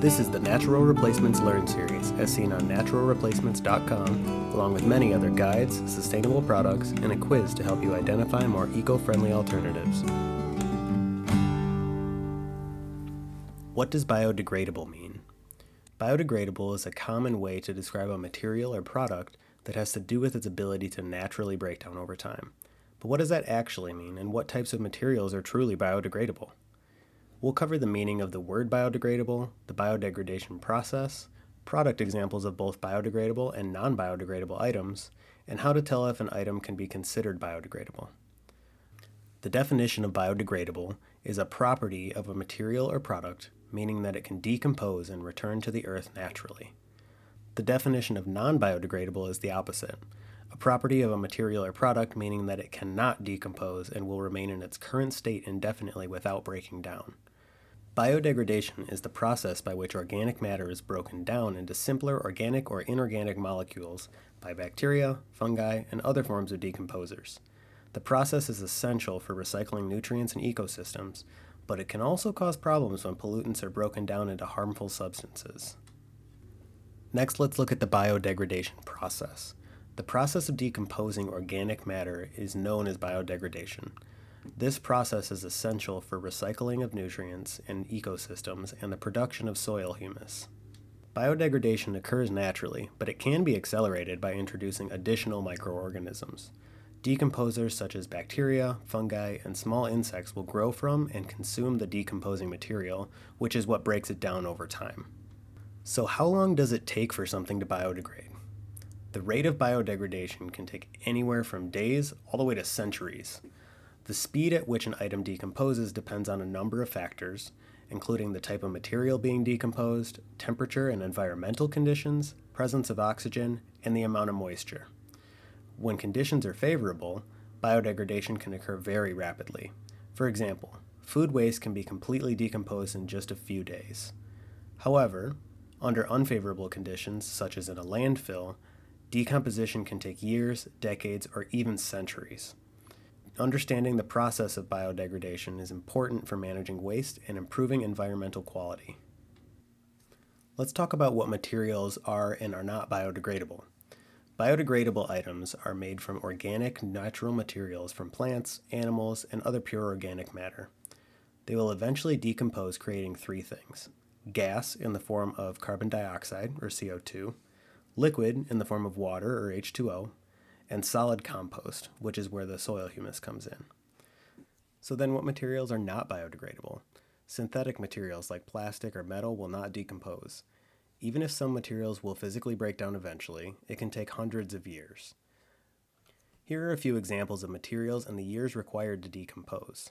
This is the Natural Replacements Learn series, as seen on naturalreplacements.com, along with many other guides, sustainable products, and a quiz to help you identify more eco friendly alternatives. What does biodegradable mean? Biodegradable is a common way to describe a material or product that has to do with its ability to naturally break down over time. But what does that actually mean, and what types of materials are truly biodegradable? We'll cover the meaning of the word biodegradable, the biodegradation process, product examples of both biodegradable and non biodegradable items, and how to tell if an item can be considered biodegradable. The definition of biodegradable is a property of a material or product, meaning that it can decompose and return to the earth naturally. The definition of non biodegradable is the opposite a property of a material or product, meaning that it cannot decompose and will remain in its current state indefinitely without breaking down. Biodegradation is the process by which organic matter is broken down into simpler organic or inorganic molecules by bacteria, fungi, and other forms of decomposers. The process is essential for recycling nutrients in ecosystems, but it can also cause problems when pollutants are broken down into harmful substances. Next, let's look at the biodegradation process. The process of decomposing organic matter is known as biodegradation. This process is essential for recycling of nutrients in ecosystems and the production of soil humus. Biodegradation occurs naturally, but it can be accelerated by introducing additional microorganisms. Decomposers such as bacteria, fungi, and small insects will grow from and consume the decomposing material, which is what breaks it down over time. So, how long does it take for something to biodegrade? The rate of biodegradation can take anywhere from days all the way to centuries. The speed at which an item decomposes depends on a number of factors, including the type of material being decomposed, temperature and environmental conditions, presence of oxygen, and the amount of moisture. When conditions are favorable, biodegradation can occur very rapidly. For example, food waste can be completely decomposed in just a few days. However, under unfavorable conditions, such as in a landfill, decomposition can take years, decades, or even centuries. Understanding the process of biodegradation is important for managing waste and improving environmental quality. Let's talk about what materials are and are not biodegradable. Biodegradable items are made from organic, natural materials from plants, animals, and other pure organic matter. They will eventually decompose, creating three things gas in the form of carbon dioxide, or CO2, liquid in the form of water, or H2O, and solid compost, which is where the soil humus comes in. So, then what materials are not biodegradable? Synthetic materials like plastic or metal will not decompose. Even if some materials will physically break down eventually, it can take hundreds of years. Here are a few examples of materials and the years required to decompose.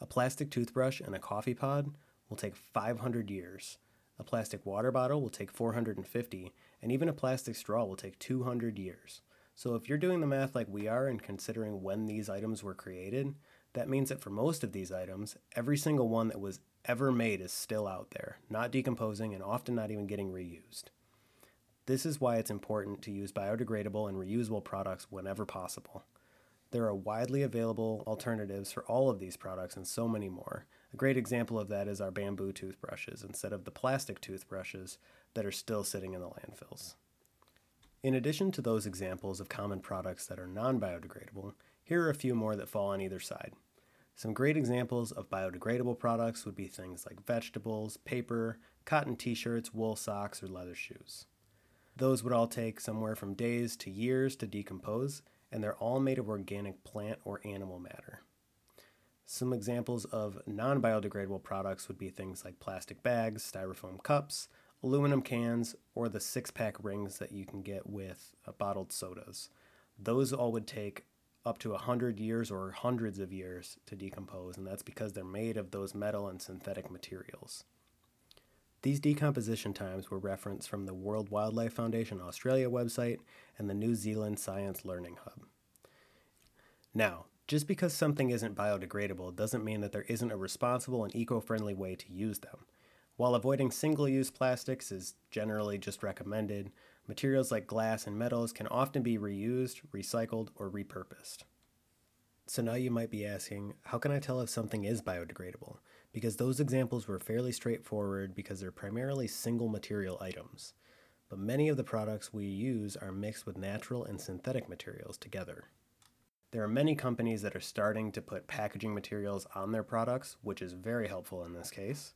A plastic toothbrush and a coffee pod will take 500 years. A plastic water bottle will take 450, and even a plastic straw will take 200 years. So if you're doing the math like we are and considering when these items were created, that means that for most of these items, every single one that was ever made is still out there, not decomposing and often not even getting reused. This is why it's important to use biodegradable and reusable products whenever possible. There are widely available alternatives for all of these products and so many more. A great example of that is our bamboo toothbrushes instead of the plastic toothbrushes that are still sitting in the landfills. In addition to those examples of common products that are non biodegradable, here are a few more that fall on either side. Some great examples of biodegradable products would be things like vegetables, paper, cotton t shirts, wool socks, or leather shoes. Those would all take somewhere from days to years to decompose, and they're all made of organic plant or animal matter. Some examples of non biodegradable products would be things like plastic bags, styrofoam cups, aluminum cans, or the six pack rings that you can get with uh, bottled sodas. Those all would take up to 100 years or hundreds of years to decompose, and that's because they're made of those metal and synthetic materials. These decomposition times were referenced from the World Wildlife Foundation Australia website and the New Zealand Science Learning Hub. Now, just because something isn't biodegradable doesn't mean that there isn't a responsible and eco friendly way to use them. While avoiding single use plastics is generally just recommended, materials like glass and metals can often be reused, recycled, or repurposed. So now you might be asking, how can I tell if something is biodegradable? because those examples were fairly straightforward because they're primarily single material items. But many of the products we use are mixed with natural and synthetic materials together. There are many companies that are starting to put packaging materials on their products, which is very helpful in this case.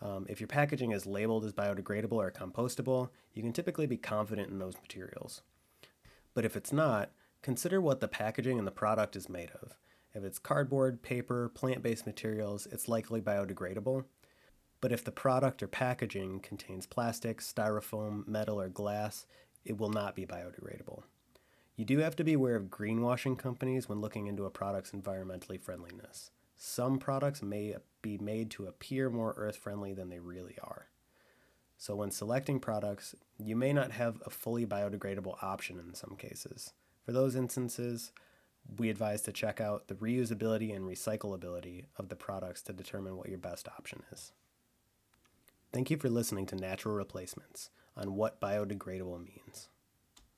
Um, if your packaging is labeled as biodegradable or compostable, you can typically be confident in those materials. But if it's not, consider what the packaging and the product is made of. If it's cardboard, paper, plant based materials, it's likely biodegradable. But if the product or packaging contains plastic, styrofoam, metal, or glass, it will not be biodegradable. You do have to be aware of greenwashing companies when looking into a product's environmentally friendliness. Some products may be made to appear more earth friendly than they really are. So, when selecting products, you may not have a fully biodegradable option in some cases. For those instances, we advise to check out the reusability and recyclability of the products to determine what your best option is. Thank you for listening to Natural Replacements on what biodegradable means.